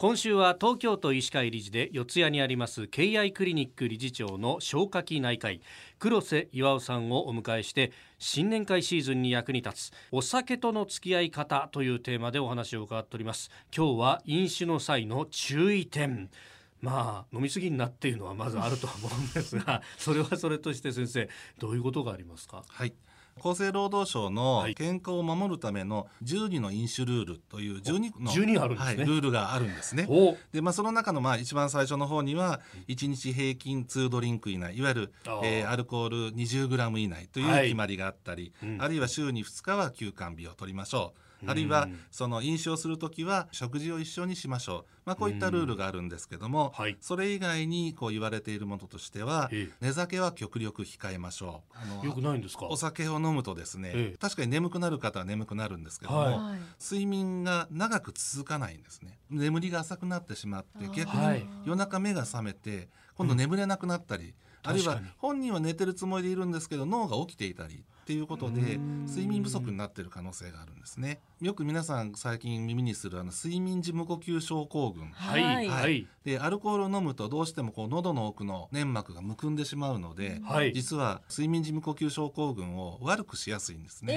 今週は東京都医師会理事で四谷にあります敬愛クリニック理事長の消化器内科医黒瀬岩尾さんをお迎えして新年会シーズンに役に立つお酒との付き合い方というテーマでお話を伺っております。今日は飲酒の際の注意点。まあ飲み過ぎになっているのはまずあるとは思うんですがそれはそれとして先生どういうことがありますか？はい。厚生労働省の健康を守るための12の飲酒ルールという12の、12あるんですね。はい、ルールがあるんですね。お。でまあ、その中のまあ一番最初の方には1日平均2ドリンク以内いわゆるえーアルコール 20g 以内というはい。決まりがあったり、うん。あるいは週に2日は休館日を取りましょう。あるいはその飲酒をする時は食事を一緒にしましょう、まあ、こういったルールがあるんですけども、はい。それ以外にこう言われているものとしてはええ。寝酒は極力控えましょう。よくないんですか？お酒を飲むとですね、ええ。確かに眠くなる方は眠くなるんですけども、はい。はい睡眠が長く続かないんですね。眠りが浅くなってしまって逆はい。に夜中目が覚めて今度眠れなくなったり、あるいは本人は寝てるつもりでいるんですけど脳が起きていたりっていうことでうん。睡眠不足になっている可能性があるんですね。よく皆さん最近耳にするあの睡眠時無呼吸症候群。はい。はい。はい。でアルコールを飲むとどうしてもこう喉の奥の粘膜がむくんでしまうので、はい。実は睡眠時無呼吸症候群を悪くしやすいんですね。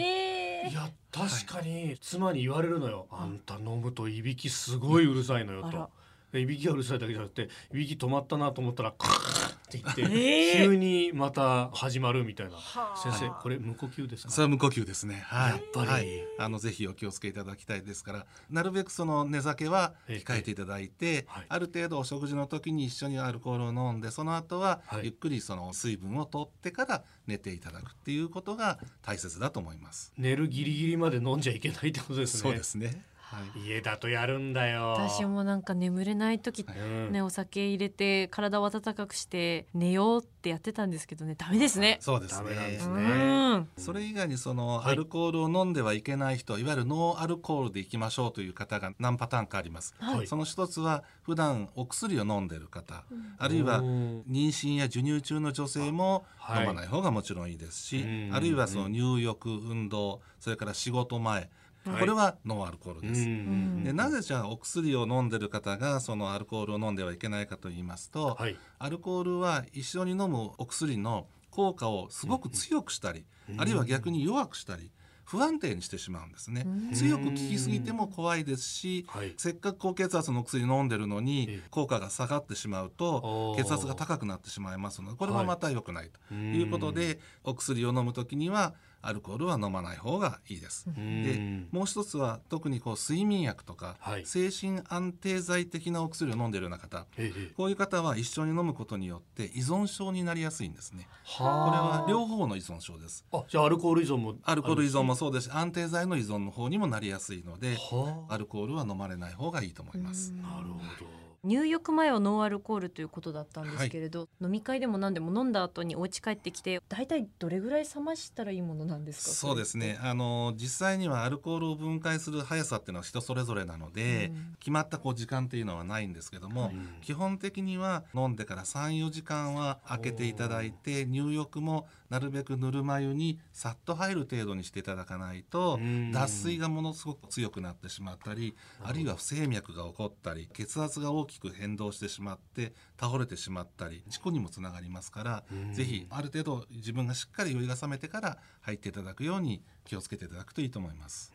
えいや確かに妻に言われるのよ、あんた飲むといびきすごいうるさいのよと。でいびきがうるさいだけじゃなくていびき止まったなと思ったらカーって言って、えー急にまた始まるみたいな。はあ先生これ無呼吸ですか？それは無呼吸ですね。はい。やっぱりはい、あのぜひお気をつけいただきたいですから、なるべくその寝酒は控えていただいて、はいある程度お食事の時に一緒にアルコールを飲んで、その後ははいゆっくりその水分を取ってから寝ていただくっていうことが大切だと思います。寝るギリギリまで飲んじゃいけないってことですね。そうですね。はい。家だとやるんだよ。私もなんか眠れない時、うん。ねお酒入れて体を温かくして寝ようってやってたんですけどね。ダメですね。そうですダメなんでね。す。うねん。それ以外にそのはい。アルコールを飲んではいけない人、いわゆるノーアルコールでいきましょうという方が何パターンかあります。はい。その一つは普段お薬を飲んでる方、あるいはうん妊娠や授乳中の女性もはい。飲まない方がもちろんいいですし、うん。あるいはその入浴運動それから仕事前、はいこれはノンアルコールです。うんでなぜじゃあお薬を飲んでる方がそのアルコールを飲んではいけないかと言いますと、はい。アルコールは一緒に飲むお薬の効果をすごく強くしたり、あるいは逆に弱くしたり不安定にしてしまうんですね、強く効きすぎても怖いですし、はい。せっかく高血圧の薬飲んでるのえにえ効果が下がってしまうと血圧が高くなってしまいますのでこれもまた良くないとはいいうことでお薬を飲む時にはアルコールは飲まない方がいいです。うんでもう一つは特にこう睡眠薬とか、はい精神安定剤的なお薬を飲んでいるような方ええこういう方は一緒に飲むことによって依存症になりやすいんですね。これはは両方の依存症です。あじゃあアルコール依存もアルコール依存もそうですし安定剤の依存の方にもなりやすいのではあアルコールは飲まれない方がいいと思います。なるほど入浴前はノンアルコールということだったんですけれど、飲み会でも何でも飲んだ後にお家帰ってきて大体どれぐらい冷ましたらいいものなんですか？そうですね。あの実際にはアルコールを分解する速さっていうのは人それぞれなので、うん。決まったこう時間っていうのはないんですけども、うん基本的には飲んでから34時間は空けていただいて入浴もなるべくぬるま湯にさっと入る程度にしていただかないとうん。脱水がものすごく強くなってしまったりあるいは不整脈が起こったり血圧が大きく変動してしまって倒れてしまったり事故にもつながりますからうん。ぜひある程度自分がしっかり酔いが覚めてから入っていただくように気をつけていただくといいと思います。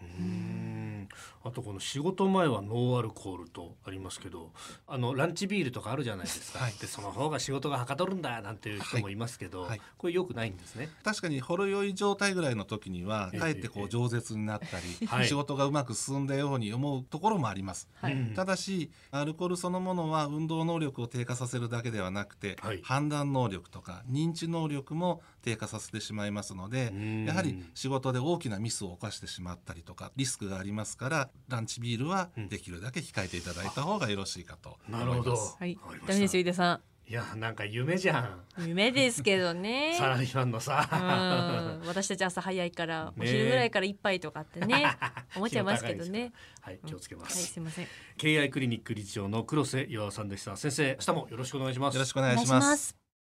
うんあとこの仕事前はノーアルコールとありますけどあのランチビールとかあるじゃないですか、はい。でその方が仕事がはかどるんだなんていう人もいますけど、はい。はい。これよくないんですね。確かにほろ酔い状態ぐらいの時にはええかえってこう饒舌になったり、はい。仕事がうまく進んだように思うところもあります、ただしアルコールそのものは運動能力を低下させるだけではなくて、はい。判断能力とか認知能力も低下させてしまいますのでうん。やはり仕事で大きなミスを犯してしまったりとかリスクがありますからランチビールはできるだけ控えていただいた方がよろしいかと思います。なるほどはいダメですよ井出さいやなんか夢じゃん。ん夢ですけどね。サラリーマンのうさん。私たち朝早いから、おね昼ぐらいから一杯とかってね 思っちゃいますけどね。はい気をつけまはいす、すいません。敬愛クリニック理事長の黒瀬岩尾さんでした。先生明日もよろしくお願いします。よろしくお願いします。